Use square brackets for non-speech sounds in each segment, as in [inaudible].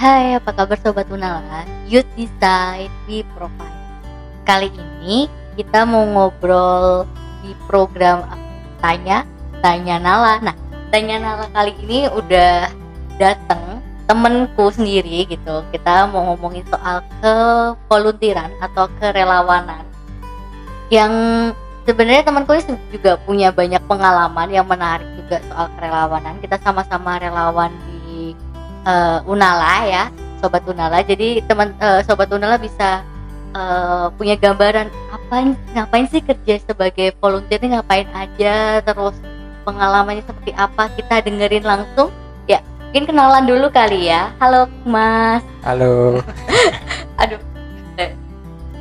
Hai, apa kabar Sobat Unala? Youth Decide, We Provide. Kali ini kita mau ngobrol di program Tanya, Tanya Nala. Nah, Tanya Nala kali ini udah dateng temenku sendiri gitu. Kita mau ngomongin soal kevoluntiran atau kerelawanan. Yang sebenarnya temanku ini juga punya banyak pengalaman yang menarik juga soal kerelawanan. Kita sama-sama relawan di uh, Unala ya, sobat Unala. Jadi teman uh, sobat Unala bisa uh, punya gambaran apa ngapain sih kerja sebagai volunteer ini ngapain aja, terus pengalamannya seperti apa. Kita dengerin langsung. Ya, mungkin kenalan dulu kali ya. Halo Mas. Halo. [laughs] Aduh.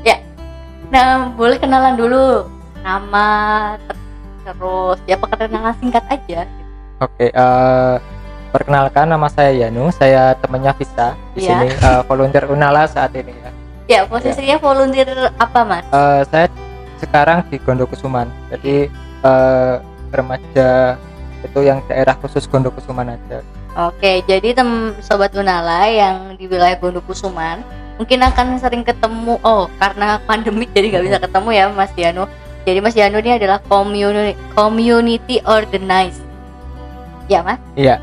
Ya. Nah, boleh kenalan dulu. Nama terus ya perkenalan singkat aja. Oke, uh, perkenalkan nama saya Yanu, saya temannya Visa di Iya. sini uh, volunteer Unala saat ini ya. Ya, posisinya volunteer apa, Mas? Uh, saya sekarang di Gondokusuman, jadi uh, remaja itu yang daerah khusus Gondokusuman aja. Oke, jadi tem sobat Unala yang di wilayah Gondokusuman mungkin akan sering ketemu. Oh, karena pandemi jadi nggak bisa ketemu ya, Mas Yanu. Jadi Mas Yanu ini adalah community community organize. Ya, Mas. Iya.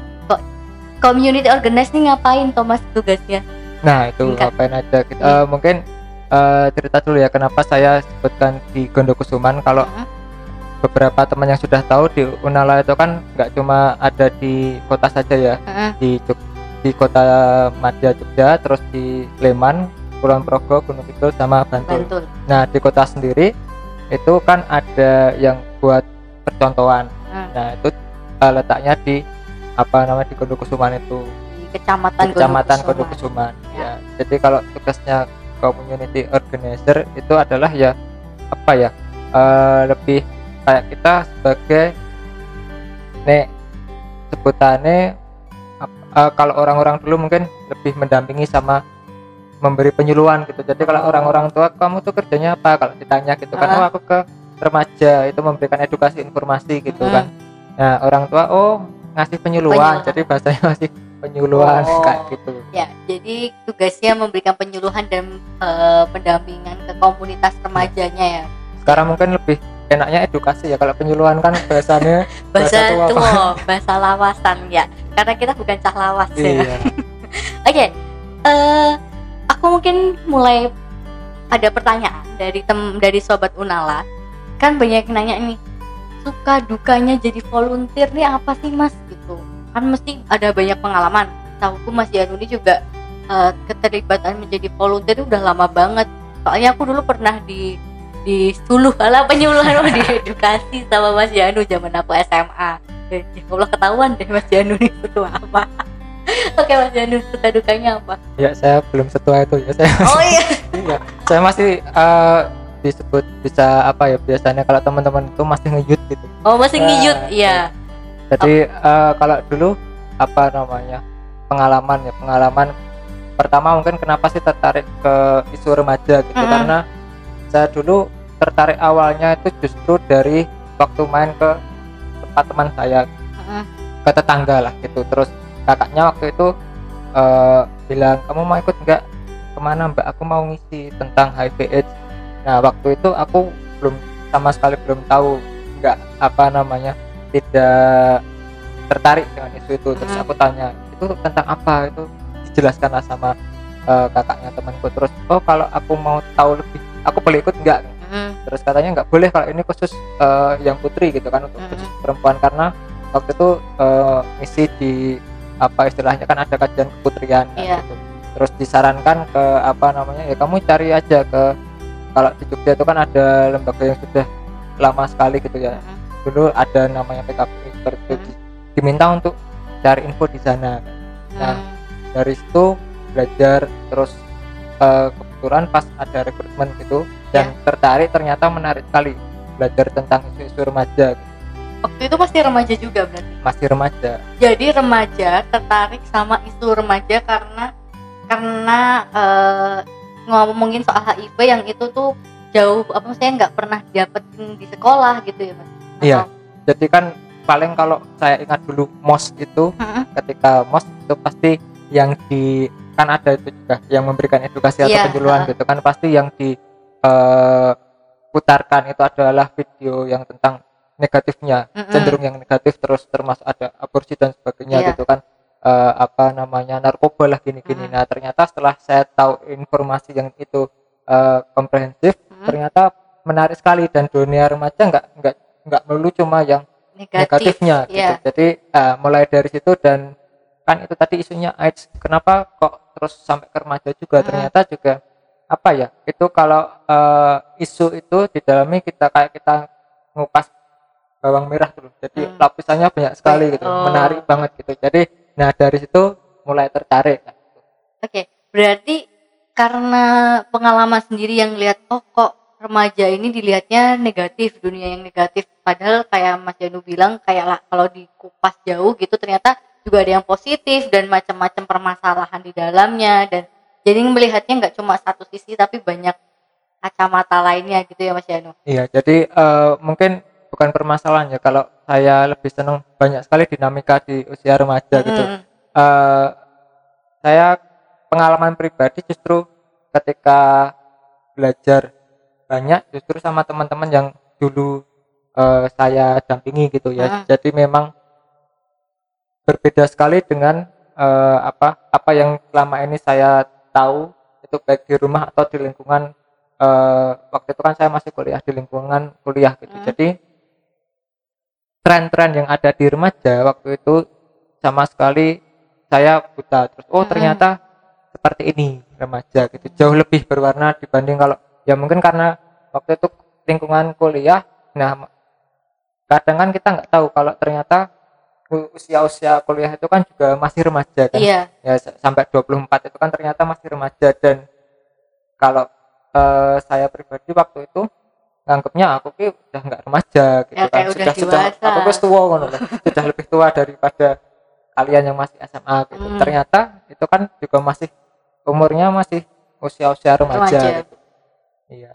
Community organize ini ngapain, Thomas tugasnya? Nah itu Singkat. ngapain aja? Kita, uh, mungkin uh, cerita dulu ya kenapa saya sebutkan di Gondokusuman kalau Mhm. beberapa teman yang sudah tahu di Unala itu kan nggak cuma ada di kota saja ya Mhm. di Jog- di kota Madya Jogja terus di Sleman Kulon Progo Gunung Kidul sama Bantul Bantul. nah di kota sendiri itu kan ada yang buat percontohan Hmm. nah itu uh, letaknya di apa namanya di Gondokusuman itu. Di Kecamatan Kecamatan. Gondokusuman Ya. ya. Jadi kalau tugasnya community organizer itu adalah ya apa ya eh, lebih kayak kita sebagai nek sebutannya eh, kalau orang-orang dulu mungkin lebih mendampingi sama memberi penyuluhan gitu. Jadi kalau Oh. orang-orang tua kamu tuh kerjanya apa? Kalau ditanya gitu kan oh aku ke remaja itu memberikan edukasi informasi gitu kan. Nah orang tua oh ngasih penyuluhan, Penyuluhan. jadi bahasanya masih penyuluhan Oh. kayak gitu Ya, jadi tugasnya memberikan penyuluhan dan eh, pendampingan ke komunitas remajanya ya. sekarang mungkin lebih enaknya edukasi ya kalau penyuluhan kan bahasanya [laughs] Bahasa tua, tua, [laughs] bahasa lawasan ya. Karena kita bukan cah lawas ya. iya [laughs] Oke, eh, aku mungkin mulai ada pertanyaan dari tem dari sobat Unala. Kan banyak yang nanya nih, suka dukanya jadi volunteer nih apa sih mas? Kan mesti ada banyak pengalaman. Tahuku Mas Yanu ini juga eh, keterlibatan menjadi volunteer itu udah lama banget. Soalnya aku dulu pernah di di suluh ala penyuluhan di edukasi sama Mas Yanu zaman aku SMA. Eh, Ya Allah ketahuan deh Mas Yanu ini setua apa. [laughs] Oke Mas Yanu suka dukanya apa? ya saya belum setua itu ya saya Oh iya. [laughs] iya saya masih eh, disebut bisa apa ya biasanya kalau teman-teman itu masih ngeyut gitu Oh masih Nah, ngiyut, iya. Jadi eh, kalau dulu apa namanya pengalaman ya pengalaman pertama mungkin kenapa sih tertarik ke isu remaja gitu? Karena saya dulu tertarik awalnya itu justru dari waktu main ke tempat teman saya Heeh. ke tetangga lah gitu. Terus kakaknya waktu itu eh, bilang kamu mau ikut nggak? Ke mana mbak? Aku mau ngisi tentang HIV AIDS. Nah waktu itu aku belum sama sekali belum tahu nggak apa namanya tidak tertarik dengan isu itu terus Hmm. aku tanya itu tentang apa itu dijelaskanlah sama eh, kakaknya temanku terus oh kalau aku mau tahu lebih aku boleh ikut nggak Heeh. terus katanya nggak boleh kalau ini khusus eh, yang putri gitu kan untuk khusus perempuan karena waktu itu eh, misi di apa istilahnya kan ada kajian keputrian kan Iya. gitu. terus disarankan ke apa namanya ya kamu cari aja ke kalau di Jogja itu kan ada lembaga yang sudah lama sekali gitu ya. Dulu ada namanya seperti itu. Di- diminta untuk cari info di sana Nah, Hmm. dari situ belajar terus eh, kebetulan pas ada rekrutmen gitu dan Ya. tertarik ternyata menarik sekali belajar tentang isu-isu remaja Waktu itu pasti remaja juga berarti. masih remaja Jadi remaja tertarik sama isu remaja karena karena eh, ngomongin soal HIV yang itu tuh jauh apa maksudnya nggak pernah dapetin di sekolah gitu ya mas? Iya. Atau- jadi kan paling kalau saya ingat dulu mos itu Heeh. ketika mos itu pasti yang di kan ada itu juga yang memberikan edukasi atau Iya, penyuluhan gitu kan pasti yang diputarkan itu adalah video yang tentang negatifnya Mm-mm. cenderung yang negatif terus termasuk ada aborsi dan sebagainya Iya. gitu kan Eh, apa namanya narkoba lah gini-gini Mm. nah ternyata setelah saya tahu informasi yang itu eh, komprehensif Mm. ternyata menarik sekali dan dunia remaja nggak nggak nggak melulu cuma yang negatif negatifnya gitu. Iya. Jadi eh, mulai dari situ dan kan itu tadi isunya AIDS. Kenapa kok terus sampai ke remaja juga? Mm. Ternyata juga apa ya? Itu kalau eh, isu itu di dalamnya kita kayak kita ngupas bawang merah dulu. Jadi Mm. lapisannya banyak sekali gitu. Oh. Menarik banget gitu. Jadi nah dari situ mulai tertarik. Oke, berarti karena pengalaman sendiri yang lihat oh kok remaja ini dilihatnya negatif, dunia yang negatif. Padahal kayak Mas Janu bilang kayak lah kalau dikupas jauh gitu ternyata juga ada yang positif dan macam-macam permasalahan di dalamnya dan jadi melihatnya nggak cuma satu sisi tapi banyak kacamata lainnya gitu ya Mas Janu. Iya, jadi eh, mungkin bukan permasalahan ya kalau saya lebih senang banyak sekali dinamika di usia remaja gitu. Mm, eh saya pengalaman pribadi justru ketika belajar banyak justru sama teman-teman yang dulu eh, saya dampingi gitu ya. Mm. Jadi memang berbeda sekali dengan eh, apa apa yang selama ini saya tahu itu baik di rumah atau di lingkungan eh, waktu itu kan saya masih kuliah di lingkungan kuliah gitu. Mm. Jadi tren-tren yang ada di remaja waktu itu sama sekali saya buta terus oh Mm-mm. ternyata seperti ini remaja gitu jauh lebih berwarna dibanding kalau ya mungkin karena waktu itu lingkungan kuliah nah kadang kan kita nggak tahu kalau ternyata usia-usia kuliah itu kan juga masih remaja kan Iya, ya sa- sampai 24 itu kan ternyata masih remaja dan kalau eh, saya pribadi waktu itu nganggapnya aku ki udah nggak remaja gitu Ya, kan sudah sudah aku wis tua ngono loh. sudah lebih tua daripada kalian yang masih SMA gitu Hmm. ternyata itu kan juga masih umurnya masih usia-usia remaja, Remaja. gitu iya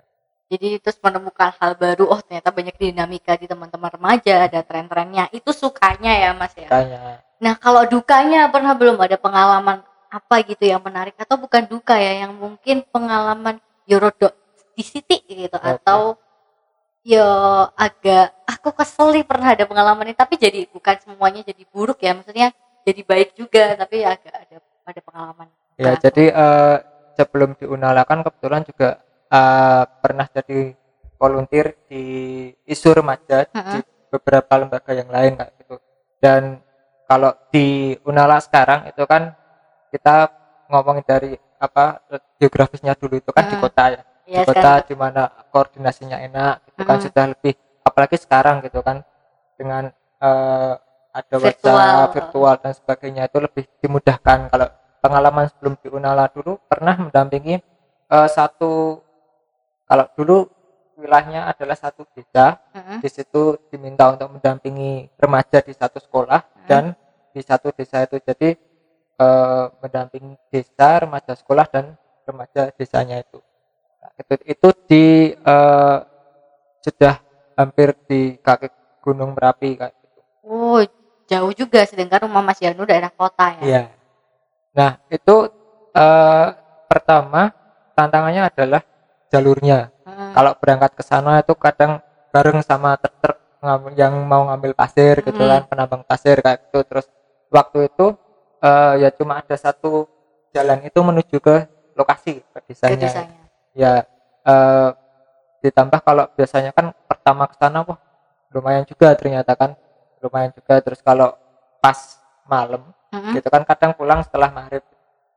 jadi terus menemukan hal baru oh ternyata banyak dinamika di teman-teman remaja ada tren-trennya itu sukanya ya Mas ya. kayaknya Nah, kalau dukanya pernah belum ada pengalaman apa gitu yang menarik atau bukan duka ya yang mungkin pengalaman Yorodo di Siti gitu Oke. atau yo agak aku kesel nih pernah ada pengalaman ini tapi jadi bukan semuanya jadi buruk ya maksudnya jadi baik juga tapi agak ada ada pengalaman. ya Nah, jadi eh, sebelum diunalakan kebetulan juga eh, pernah jadi volunteer di isu remaja di Mm-mm. beberapa lembaga yang lain kayak gitu dan kalau di Unala sekarang itu kan kita ngomongin dari apa geografisnya dulu itu kan di Mm. kota ya di ya kota sekarang di mana koordinasinya enak itu kan Mm. sudah lebih apalagi sekarang gitu kan dengan eh, ada Virtual. WhatsApp virtual dan sebagainya itu lebih dimudahkan kalau pengalaman sebelum di Unala dulu pernah mendampingi eh, satu kalau dulu wilayahnya adalah satu desa Mm-mm. di situ diminta untuk mendampingi remaja di satu sekolah Hmm. dan di satu desa itu jadi eh, mendampingi desa remaja sekolah dan remaja desanya itu Nah, itu itu di eh, sudah hampir di kaki Gunung Merapi kayak gitu Oh, jauh juga sedangkan rumah Mas Yanu daerah kota ya. Iya. Nah, itu eh, pertama tantangannya adalah jalurnya. Mm. Kalau berangkat ke sana itu kadang bareng sama ngam- yang mau ngambil pasir gitu Mm. kan, penambang pasir kayak gitu. Terus waktu itu eh, ya cuma ada satu jalan itu menuju ke lokasi ke Ke desanya. desanya. Ya eh, ditambah kalau biasanya kan pertama ke sana wah lumayan juga ternyata kan lumayan juga terus kalau pas malam Mm-mm. gitu kan kadang pulang setelah maghrib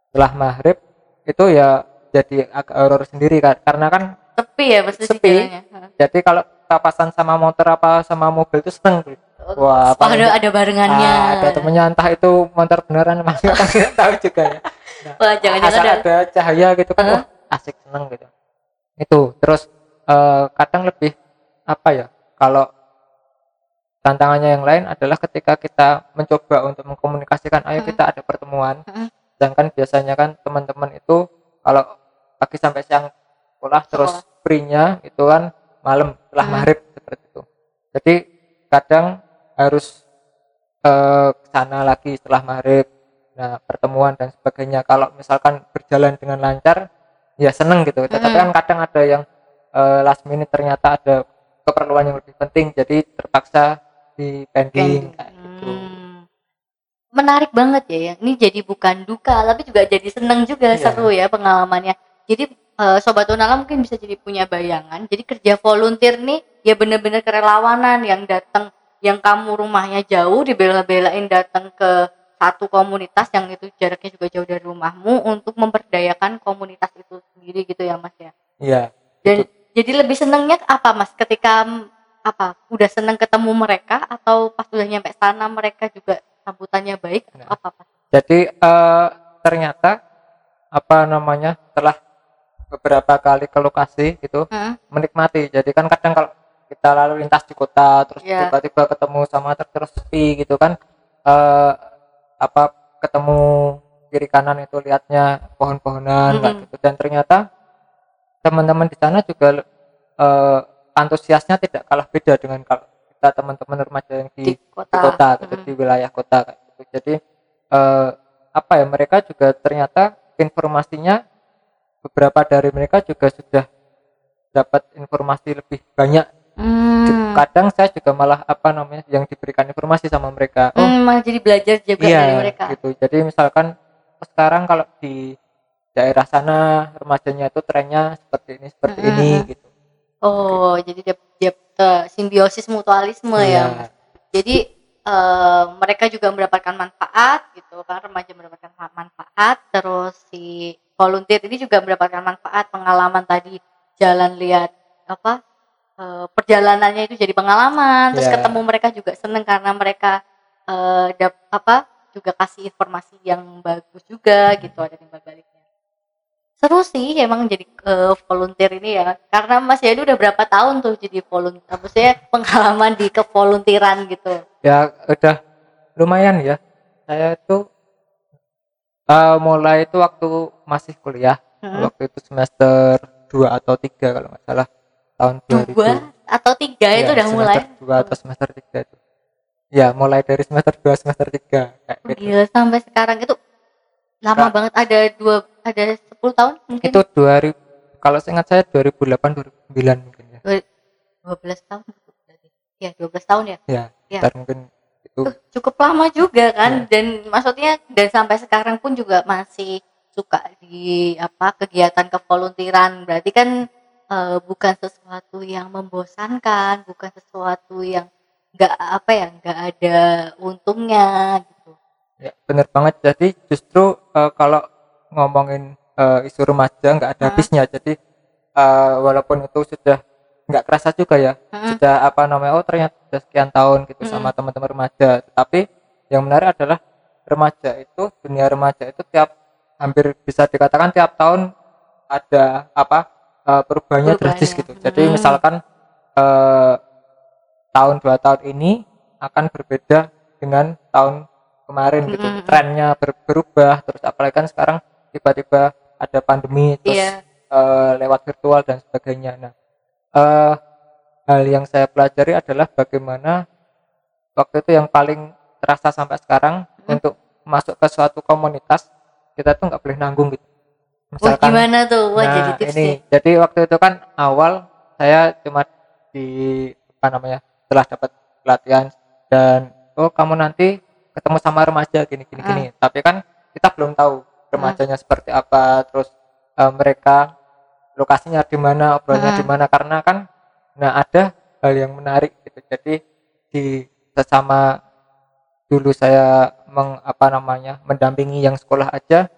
setelah maghrib itu ya jadi agak horor sendiri kan karena kan Sepi ya pasti Sepi. jalannya. Jadi kalau papasan sama motor apa sama mobil itu seneng tuh. Wah, Oh, ada ada barengannya. Ah, ada temennya entah itu motor beneran [laughs] emang nggak tahu juga ya Wah, jangan-jangan asal ada. ada cahaya gitu kan Hah? wah asik seneng gitu itu terus eh, kadang lebih apa ya kalau tantangannya yang lain adalah ketika kita mencoba untuk mengkomunikasikan ayo Mm. kita ada pertemuan Mm. sedangkan biasanya kan teman-teman itu kalau pagi sampai siang sekolah terus free-nya itu kan malam setelah Mm. maghrib seperti itu jadi kadang harus eh, ke sana lagi setelah maghrib nah pertemuan dan sebagainya kalau misalkan berjalan dengan lancar ya seneng gitu tetapi Mm-mm. kan kadang ada yang eh, last minute ternyata ada keperluan yang lebih penting jadi terpaksa di pending kayak gitu Hmm. menarik banget ya ini jadi bukan duka tapi juga jadi seneng juga Iya. seru ya pengalamannya jadi eh, sobat Unala mungkin bisa jadi punya bayangan. Jadi kerja volunteer nih ya bener-bener kerelawanan yang datang yang kamu rumahnya jauh dibela-belain datang ke satu komunitas yang itu jaraknya juga jauh dari rumahmu untuk memperdayakan komunitas itu sendiri gitu ya mas ya? Iya dan jadi lebih senengnya apa mas? Ketika apa udah seneng ketemu mereka atau pas udah nyampe sana mereka juga sambutannya baik atau Nah. apa mas? Jadi eh, ternyata apa namanya setelah beberapa kali ke lokasi gitu Hmm, menikmati jadi kan kadang kalau kita lalu lintas di kota terus Iya. tiba-tiba ketemu sama truk terus sepi gitu kan eh apa ketemu kiri kanan itu lihatnya pohon-pohonan Mm-mm. gitu dan ternyata teman-teman di sana juga eh, antusiasnya tidak kalah beda dengan kalau kita teman-teman remaja yang di, di di kota, kota gitu, Mm. di wilayah kota gitu. jadi eh, apa ya mereka juga ternyata informasinya beberapa dari mereka juga sudah dapat informasi lebih banyak Hmm. kadang saya juga malah apa namanya yang diberikan informasi sama mereka oh Hmm, malah jadi belajar juga iya dari mereka gitu jadi misalkan sekarang kalau di daerah sana remajanya itu trennya seperti ini seperti Mm-mm. ini gitu oh jadi dia, dia eh, simbiosis mutualisme ya Iya. Mas. jadi eh, mereka juga mendapatkan manfaat gitu kan remaja mendapatkan ma- manfaat terus si volunteer ini juga mendapatkan manfaat pengalaman tadi jalan lihat apa eh, perjalanannya itu jadi pengalaman terus Iya. ketemu mereka juga seneng karena mereka eh, dap, apa juga kasih informasi yang bagus juga gitu ada timbal baliknya seru sih emang jadi eh, volunteer ini ya karena Mas Yadi udah berapa tahun tuh jadi volunteer maksudnya pengalaman di kevoluntiran gitu. Ya udah lumayan ya. Saya itu eh, mulai itu waktu masih kuliah Hmm. waktu itu semester 2 atau 3 kalau nggak salah tahun 2000 dua atau tiga itu Ya, udah mulai? semester 2 atau semester 3 itu. Ya mulai dari semester 2 semester 3 kayak Oh, gitu. gila sampai sekarang itu lama Kak. banget ada dua ada 10 tahun mungkin? Itu 2000 kalau seingat saya 2008 2009 mungkin ya. 12 tahun ya 12 tahun ya? Ya Ya. sekitar mungkin itu. Cukup lama juga kan Iya. dan maksudnya dan sampai sekarang pun juga masih suka di apa kegiatan kevoluntiran berarti kan eh, bukan sesuatu yang membosankan bukan sesuatu yang nggak apa ya nggak ada untungnya gitu ya bener banget jadi justru eh, kalau ngomongin eh, isu remaja nggak ada Hmm. habisnya jadi eh, walaupun itu sudah nggak kerasa juga ya Mm-mm. sudah apa namanya oh ternyata sudah sekian tahun gitu Mm-mm. sama teman-teman remaja tapi yang menarik adalah remaja itu dunia remaja itu tiap hampir bisa dikatakan tiap tahun ada apa eh, perubahannya drastis gitu jadi Mm. misalkan eh, tahun dua tahun ini akan berbeda dengan tahun kemarin gitu Mm-mm. trennya ber- berubah terus apalagi kan sekarang tiba-tiba ada pandemi terus iya eh, lewat virtual dan sebagainya. Nah, eh, hal yang saya pelajari adalah bagaimana waktu itu yang paling terasa sampai sekarang Hmm. untuk masuk ke suatu komunitas kita tuh nggak boleh nanggung gitu. wah gimana tuh wah nah jadi tips ini jadi waktu itu kan awal saya cuma di apa namanya setelah dapat pelatihan dan oh kamu nanti ketemu sama remaja gini gini Hmm. gini tapi kan kita belum tahu remajanya seperti apa terus eh, mereka lokasinya di mana obrolannya Hmm. di mana karena kan nah ada hal yang menarik gitu jadi di sesama dulu saya meng, apa namanya mendampingi yang sekolah aja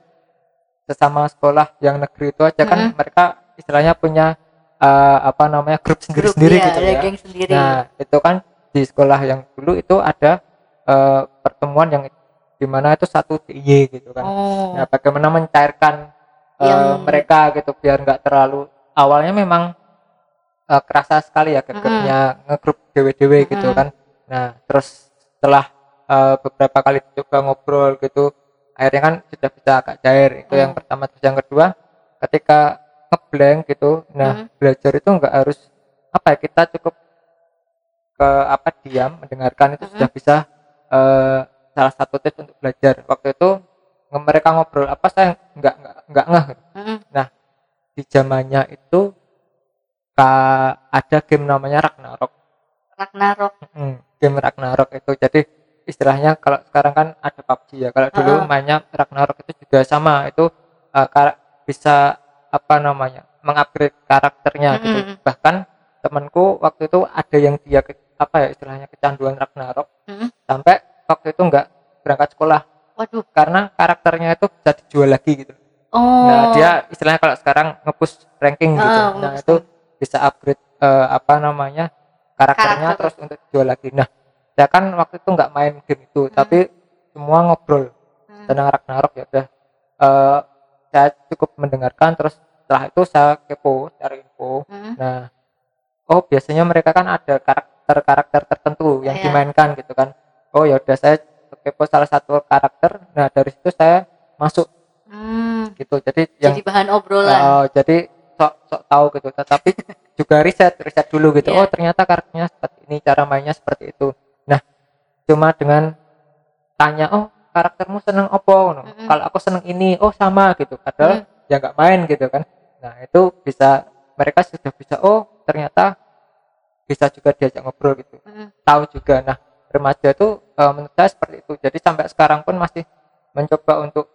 sesama sekolah yang negeri itu aja kan mereka istilahnya punya eh, apa namanya grup sendiri grup sendiri iya, gitu ya. geng sendiri. Nah itu kan di sekolah yang dulu itu ada eh, pertemuan yang di mana itu satu DIY gitu kan. Oh. Nah, bagaimana mencairkan eh, Yang- mereka gitu biar nggak terlalu awalnya memang eh, kerasa sekali ya gegapnya ngegrup dewe-dewe gitu Mm-mm. kan. Nah, terus setelah eh, beberapa kali coba ngobrol gitu, akhirnya kan sudah bisa agak cair. Itu yang Mm. pertama terus yang kedua, ketika ngeblank gitu, nah Mm. belajar itu nggak harus apa ya kita cukup ke apa diam mendengarkan itu Mm-mm. sudah bisa eh, salah satu tips untuk belajar. Waktu itu mereka ngobrol apa saya nggak nggak nggak ngeh Mm-mm. di zamannya itu ka- ada game namanya Ragnarok Ragnarok Hmm, game Ragnarok itu jadi istilahnya kalau sekarang kan ada PUBG ya. Kalau dulu Heeh. mainnya Ragnarok itu juga sama itu kar- bisa apa namanya mengupgrade karakternya gitu. Mm-mm. bahkan temanku waktu itu ada yang dia ke- apa ya istilahnya kecanduan Ragnarok. Mm-mm. sampai waktu itu nggak berangkat sekolah. Waduh. Karena karakternya itu bisa dijual lagi gitu. Oh. Nah dia istilahnya kalau sekarang nge-push ranking gitu. Ah, nah itu bisa upgrade eh, apa namanya karakternya Karakter. terus untuk dijual lagi. Nah saya kan waktu itu nggak main game itu Hmm. tapi semua ngobrol Hmm. tentang Ragnarok ya udah Eh, saya cukup mendengarkan terus setelah itu saya kepo cari info Mm. nah oh biasanya mereka kan ada karakter-karakter tertentu yang Iya. dimainkan gitu kan oh ya udah saya kepo salah satu karakter nah dari situ saya masuk Hmm. gitu jadi yang jadi bahan obrolan Oh, jadi sok sok tahu gitu tetapi [laughs] juga riset riset dulu gitu Iya. oh ternyata karakternya seperti ini cara mainnya seperti itu cuma dengan tanya oh karaktermu seneng opo no? Mm-mm. kalau aku seneng ini oh sama gitu padahal ya nggak main gitu kan nah itu bisa mereka sudah bisa oh ternyata bisa juga diajak ngobrol gitu Mm. tahu juga nah remaja itu eh, menurut saya seperti itu jadi sampai sekarang pun masih mencoba untuk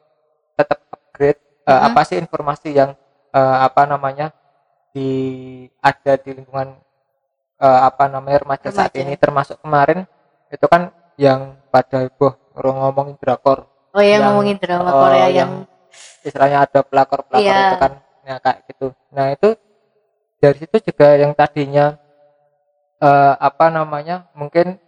tetap upgrade eh, Mhm. apa sih informasi yang eh, apa namanya di ada di lingkungan eh, apa namanya remaja, saat Remaja. ini termasuk kemarin itu kan yang pada heboh ngomongin drakor. Oh ya yang- ngomongin drama oh, Korea yang, yang istilahnya ada pelakor-pelakor Iya. itu kan nah kayak gitu. Nah itu dari situ juga yang tadinya eh, apa namanya mungkin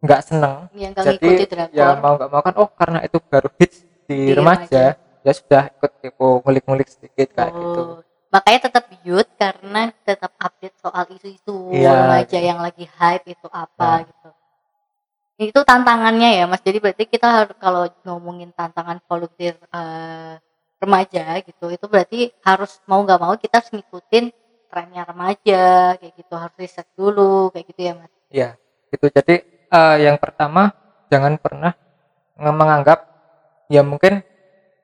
nggak seneng. Yang gak jadi drakor. ya mau nggak mau kan oh karena itu baru hits di, Di remaja, ya sudah ikut kepo ngulik-ngulik sedikit kayak gitu. Oh, makanya tetap youth karena tetap update soal isu-isu Iya. remaja yang lagi hype itu apa Nah. gitu itu tantangannya ya mas. Jadi berarti kita harus kalau ngomongin tantangan volunteer eh, remaja gitu itu berarti harus mau nggak mau kita harus ngikutin trennya remaja kayak gitu. Harus riset dulu kayak gitu ya mas? Ya gitu. Jadi eh, yang pertama jangan pernah menganggap ya mungkin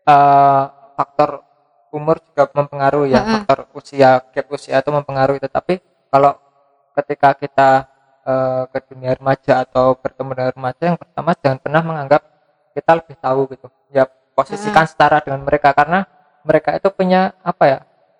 eh, faktor umur juga mempengaruhi ya. Mm-mm. faktor usia gap usia itu mempengaruhi. Tetapi kalau ketika kita eh, ke dunia remaja atau bertemu dengan remaja yang pertama jangan pernah menganggap kita lebih tahu gitu ya posisikan setara dengan mereka karena mereka itu punya apa ya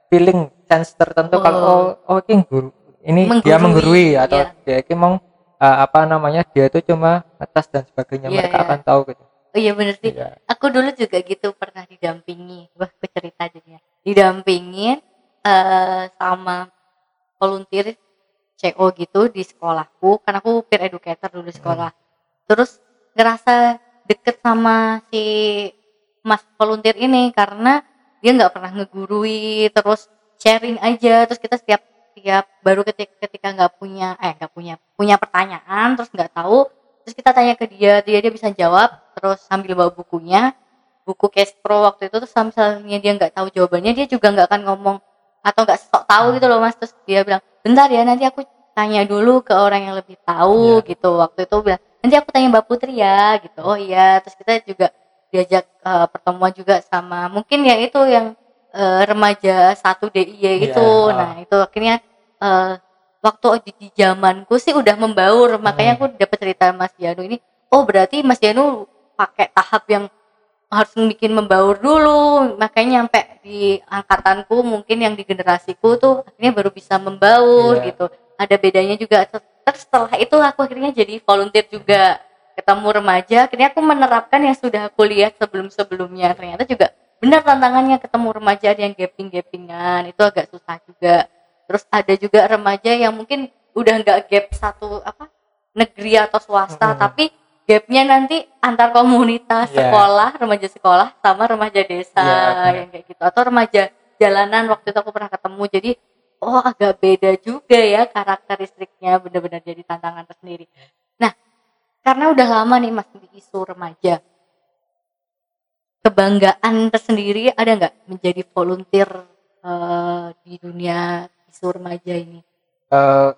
feeling sense tertentu Oh. kalau oh, oh ini guru ini dia Menggurui, menggurui atau iya. dia ini mau eh, apa namanya dia itu cuma ngetes dan sebagainya Iya, mereka iya. akan tahu gitu oh iya bener sih Iya. aku dulu juga gitu pernah didampingi wah aku cerita jadinya didampingin eh sama volunteer CO gitu di sekolahku karena aku peer educator dulu di sekolah. Terus ngerasa deket sama si mas volunteer ini karena dia nggak pernah ngegurui terus sharing aja. Terus kita setiap setiap baru ketika ketika nggak punya eh nggak punya punya pertanyaan terus nggak tahu terus kita tanya ke dia dia dia bisa jawab terus sambil bawa bukunya buku case pro waktu itu. Terus misalnya dia nggak tahu jawabannya dia juga nggak akan ngomong atau nggak sok tahu gitu loh mas. Terus dia bilang bentar ya nanti aku tanya dulu ke orang yang lebih tahu Iya. gitu waktu itu bilang nanti aku tanya mbak Putri ya gitu oh iya terus kita juga diajak eh, pertemuan juga sama mungkin ya itu yang eh, remaja satu DIY Iya, itu oh. nah itu akhirnya eh, waktu di, di zamanku sih udah membaur makanya Hmm. aku dapat cerita Mas Janu ini oh berarti Mas Janu pakai tahap yang harus bikin membaur dulu. Makanya sampai di angkatanku mungkin yang di generasiku tuh akhirnya baru bisa membaur Iya. gitu. Ada bedanya juga. Terus setelah itu aku akhirnya jadi volunteer juga. Ketemu remaja akhirnya aku menerapkan yang sudah aku lihat sebelum sebelumnya ternyata juga benar tantangannya ketemu remaja ada yang gaping gapingan itu agak susah juga. Terus ada juga remaja yang mungkin udah nggak gap satu apa negeri atau swasta Mm-mm. tapi gapnya nanti antar komunitas Iya. sekolah remaja sekolah sama remaja desa benar. yang kayak gitu. Atau remaja jalanan waktu itu aku pernah ketemu. Jadi oh agak beda juga ya karakteristiknya benar-benar jadi tantangan tersendiri. Nah karena udah lama nih mas di isu remaja kebanggaan tersendiri ada nggak menjadi volunteer eh, di dunia isu remaja ini? Eh,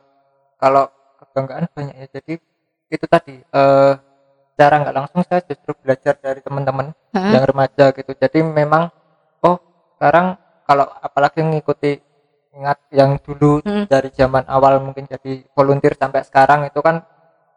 kalau kebanggaan banyak ya. Jadi itu tadi eh secara nggak langsung saya justru belajar dari teman-teman Hmm. yang remaja gitu. Jadi memang oh sekarang kalau apalagi ngikuti ingat yang dulu Hmm. dari zaman awal mungkin jadi volunteer sampai sekarang itu kan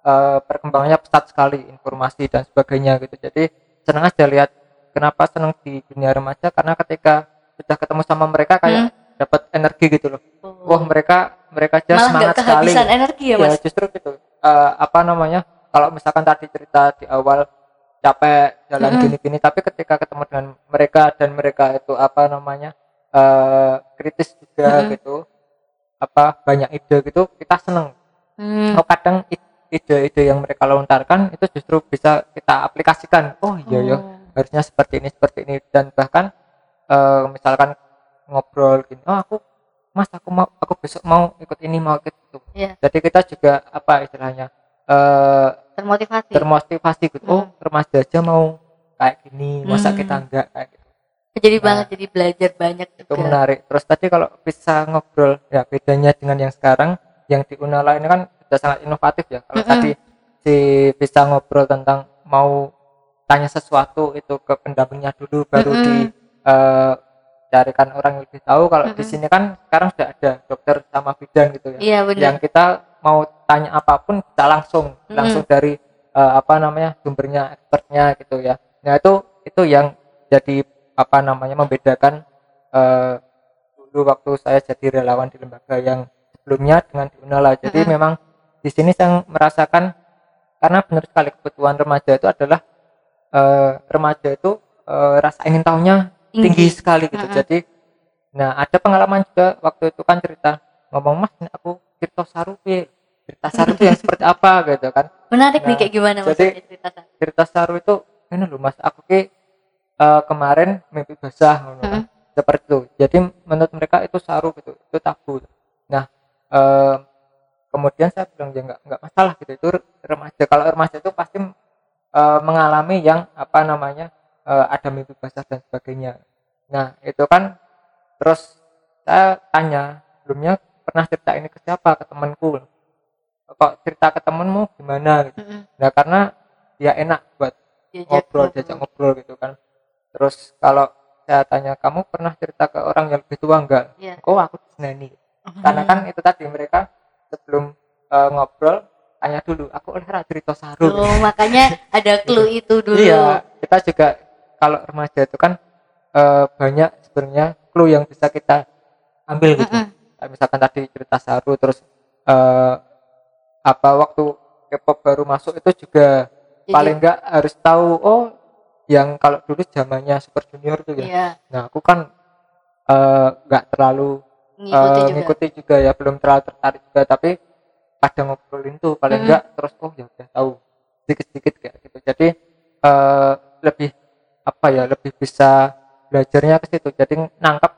eh, perkembangannya pesat sekali informasi dan sebagainya gitu. Jadi senang aja lihat kenapa senang di dunia remaja karena ketika sudah ketemu sama mereka kayak dapat energi gitu loh. Oh. wah mereka mereka aja malah semangat sekali. kehabisan energi ya ya mas? justru gitu. Eh, apa namanya kalau misalkan tadi cerita di awal capek jalan gini-gini tapi ketika ketemu dengan mereka dan mereka itu apa namanya eh kritis juga Mm-mm. gitu apa banyak ide gitu kita seneng Hmm. oh kadang ide-ide yang mereka lontarkan itu justru bisa kita aplikasikan oh iya ya Oh. harusnya seperti ini seperti ini dan bahkan eh, misalkan ngobrol gini oh aku mas aku mau aku besok mau ikut ini mau ikut itu Iya. jadi kita juga apa istilahnya eh termotivasi termotivasi gitu oh Hmm. remaja aja mau kayak gini masa Hmm. kita enggak kayak gitu jadi Nah, banget jadi belajar banyak itu juga menarik terus tadi kalau bisa ngobrol ya bedanya dengan yang sekarang yang di Unala ini kan sudah sangat inovatif ya kalau Mm-mm. tadi si bisa ngobrol tentang mau tanya sesuatu itu ke pendampingnya dulu baru Mm-mm. di eh, carikan orang yang lebih tahu kalau di Mm-mm. sini kan sekarang sudah ada dokter sama bidan gitu ya iya benar yang kita mau tanya apa pun kita langsung Mm. langsung dari eh, apa namanya sumbernya expertnya gitu ya nah itu itu yang jadi apa namanya membedakan eh, dulu waktu saya jadi relawan di lembaga yang sebelumnya dengan di Unala jadi Mm-mm. memang di sini saya merasakan karena benar sekali kebutuhan remaja itu adalah eh, remaja itu eh, rasa ingin tahunya tinggi sekali gitu Mm-mm. jadi nah ada pengalaman juga waktu itu kan cerita ngomong mas ini aku cerita saru Pi. cerita saru itu yang seperti apa gitu kan menarik nih Nah, kayak gimana mas jadi- cerita Sa? cerita saru itu ini loh mas aku ki eh, kemarin mimpi basah ngono kan. seperti itu jadi menurut mereka itu saru gitu itu tabu nah eh, kemudian saya bilang ya nggak nggak masalah gitu itu remaja kalau remaja itu pasti eh, mengalami yang apa namanya eh, ada mimpi basah dan sebagainya nah itu kan terus saya tanya sebelumnya pernah cerita ini ke siapa? Ke temanku. Kok cerita ke temenmu gimana? Gitu. Mm-mm. nah karena dia enak buat ngobrol diajak ngobrol gitu kan. Terus kalau saya tanya kamu pernah cerita ke orang yang lebih tua enggak Iya. oh aku seneni karena kan itu tadi mereka sebelum eh, ngobrol tanya dulu aku oleh cerita saru? Oh, makanya ada clue itu dulu. Iya kita juga kalau remaja itu kan eh, banyak sebenarnya clue yang bisa kita ambil gitu. Mm-mm. Misalkan tadi cerita saru terus eh, apa waktu K-pop baru masuk itu juga Jadi, paling enggak harus tahu oh yang kalau dulu zamannya Super Junior tuh ya. Iya. Nah aku kan eh, nggak terlalu ngikuti eh, juga. ngikuti juga ya belum terlalu tertarik juga tapi kadang ngobrolin tuh paling Hmm. enggak terus oh ya udah tahu sedikit-sedikit kayak gitu. Jadi eh, lebih apa ya lebih bisa belajarnya ke situ. Jadi nangkep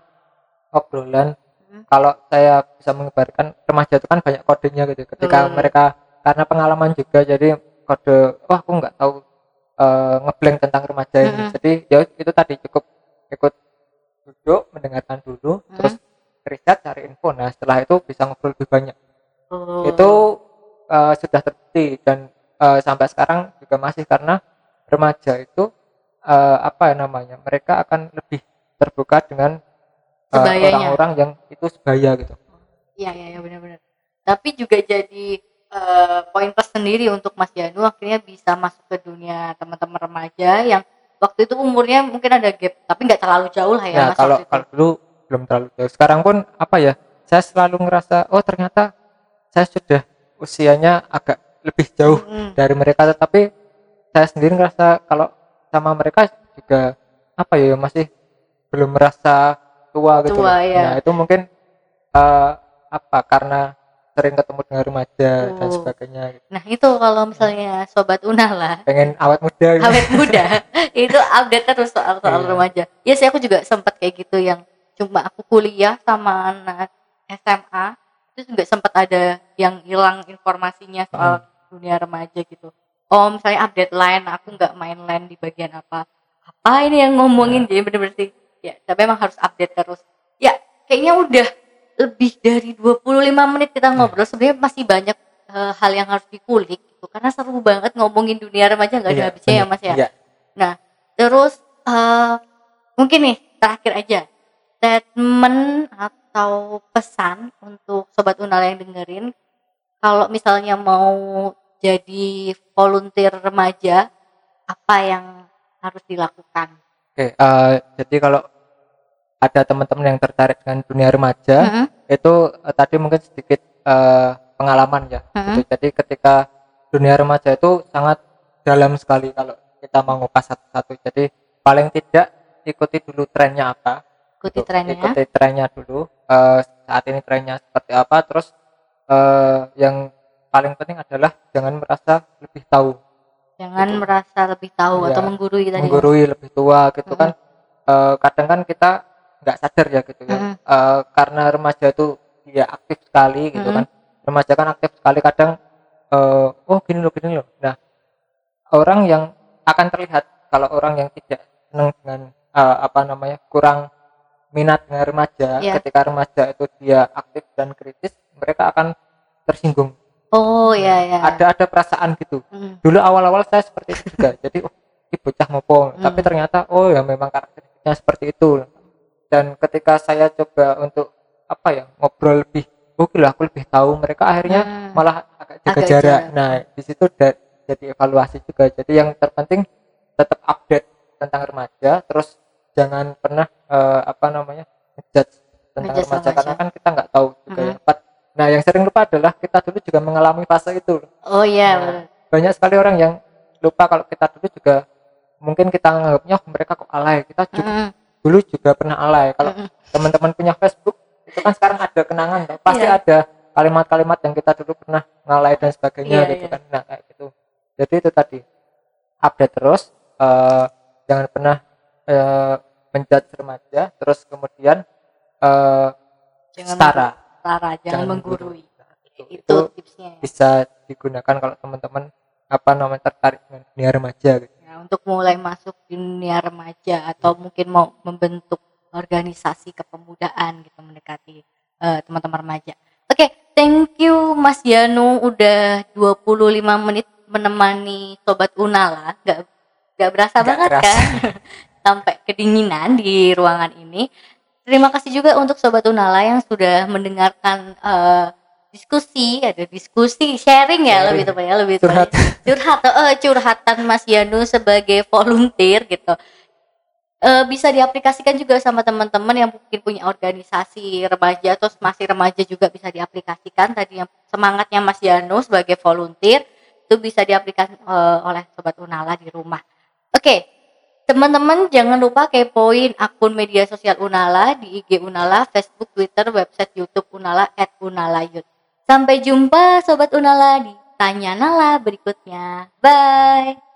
obrolan Hmm. kalau saya bisa mengibarkan remaja itu kan banyak kodenya gitu ketika Hmm. mereka karena pengalaman juga jadi kode wah aku nggak tahu eh, ngeblank tentang remaja ini Hmm. jadi ya itu tadi cukup ikut duduk mendengarkan dulu Hmm. terus riset cari info nah setelah itu bisa ngobrol lebih banyak Oh. itu eh, sudah terbukti dan eh, sampai sekarang juga masih karena remaja itu eh, apa ya namanya mereka akan lebih terbuka dengan eh, Sebayanya. orang-orang yang itu sebaya gitu Iya iya ya, benar-benar. Tapi juga jadi eh, poin plus sendiri untuk Mas Janu akhirnya bisa masuk ke dunia teman-teman remaja yang waktu itu umurnya mungkin ada gap tapi nggak terlalu jauh lah ya, ya Mas kalau kalau dulu belum terlalu jauh sekarang pun apa ya saya selalu ngerasa oh ternyata saya sudah usianya agak lebih jauh Mm-mm. dari mereka tetapi saya sendiri ngerasa kalau sama mereka juga apa ya masih belum merasa tua gitu Tua, ya. nah itu mungkin eh, apa karena sering ketemu dengan remaja dan Oh. sebagainya gitu. Nah itu kalau misalnya sobat Unala pengen awet muda gitu. awet muda [laughs] itu update terus soal soal Iya. remaja. Ya sih aku juga sempat kayak gitu yang cuma aku kuliah sama anak SMA itu juga sempat ada yang hilang informasinya soal Hmm. dunia remaja gitu. Oh misalnya update line aku nggak main line di bagian apa apa ini yang ngomongin jadi bener-bener sih ya tapi emang harus update terus. Ya kayaknya udah lebih dari 25 menit kita ngobrol. Sebenarnya masih banyak eh, hal yang harus dikulik gitu. Karena seru banget ngomongin dunia remaja nggak ada Iya, habisnya ya mas ya? Iya. terus eh, mungkin nih terakhir aja. Statement atau pesan untuk sobat unala yang dengerin kalau misalnya mau jadi volunteer remaja apa yang harus dilakukan? Oke, eh, jadi kalau ada teman-teman yang tertarik dengan dunia remaja, Mm-mm. itu eh, tadi mungkin sedikit eh, pengalaman ya. Mm-mm. gitu. Jadi ketika dunia remaja itu sangat dalam sekali kalau kita mau ngupas satu-satu. Jadi paling tidak ikuti dulu trennya apa. ikuti gitu. trennya Ikuti trennya dulu. eh, saat ini trennya seperti apa. Terus eh, yang paling penting adalah jangan merasa lebih tahu, jangan Gitu. merasa lebih tahu Iya, atau menggurui tadi Mas. menggurui lebih tua gitu Mm-mm. kan. Eh, kadang kan kita nggak sadar ya gitu ya. Mm-mm. Eh, karena remaja itu dia aktif sekali gitu Mm-mm. kan. Remaja kan aktif sekali kadang eh, oh gini loh gini loh. Nah, orang yang akan terlihat kalau orang yang tidak senang dengan eh, apa namanya kurang minat dengan remaja Iya. ketika remaja itu dia aktif dan kritis mereka akan tersinggung oh ya ya ada ada perasaan gitu Mm. dulu awal-awal saya seperti itu juga jadi oh ini bocah ngopo Hmm. tapi ternyata oh ya memang karakteristiknya seperti itu dan ketika saya coba untuk apa ya ngobrol lebih oh gila aku lebih tahu mereka akhirnya Hmm. malah agak jaga Agak jarak jarak. nah di situ jadi evaluasi juga jadi yang terpenting tetap update tentang remaja terus jangan pernah eh, apa namanya ngejudge tentang remaja remaja. karena kan kita nggak tahu juga Mhm. ya Pat- nah yang sering lupa adalah kita dulu juga mengalami fase itu oh iya Nah, benar. banyak sekali orang yang lupa kalau kita dulu juga mungkin kita anggapnya "Oh, mereka kok alay kita juga Mm-mm. Dulu juga pernah alay kalau teman-teman punya Facebook itu kan sekarang ada kenangan toh. pasti Iya. ada kalimat-kalimat yang kita dulu pernah ngalay dan sebagainya Iya, gitu iya. kan nah kayak gitu jadi itu tadi update terus eh, jangan pernah eh, menjudge remaja terus kemudian eh, Jangan setara Tara, jangan, Jangan menggurui. Nah, Itu, itu tipsnya ya. bisa digunakan kalau teman-teman apa namanya tertarik dengan dunia remaja gitu. Ya, untuk mulai masuk dunia remaja atau mungkin mau membentuk organisasi kepemudaan gitu mendekati eh, teman-teman remaja. Oke, thank you Mas Yanu udah 25 menit menemani sobat Unala. Gak gak berasa Nggak banget kerasa. kan? [laughs] Sampai kedinginan di ruangan ini. Terima kasih juga untuk sobat Unala yang sudah mendengarkan eh, diskusi, ada diskusi sharing ya Sharing. lebih tepatnya lebih Curhat. tepatnya. curhat eh, curhatan Mas Yanu sebagai volunteer gitu Eh, bisa diaplikasikan juga sama teman-teman yang mungkin punya organisasi remaja atau masih remaja juga bisa diaplikasikan tadi yang semangatnya Mas Yanu sebagai volunteer itu bisa diaplikasikan eh, oleh sobat Unala di rumah. Oke, teman-teman jangan lupa kepoin akun media sosial Unala di IG Unala, Facebook, Twitter, website YouTube Unala @unalayut. Sampai jumpa sobat Unala di Tanya Nala berikutnya. Bye.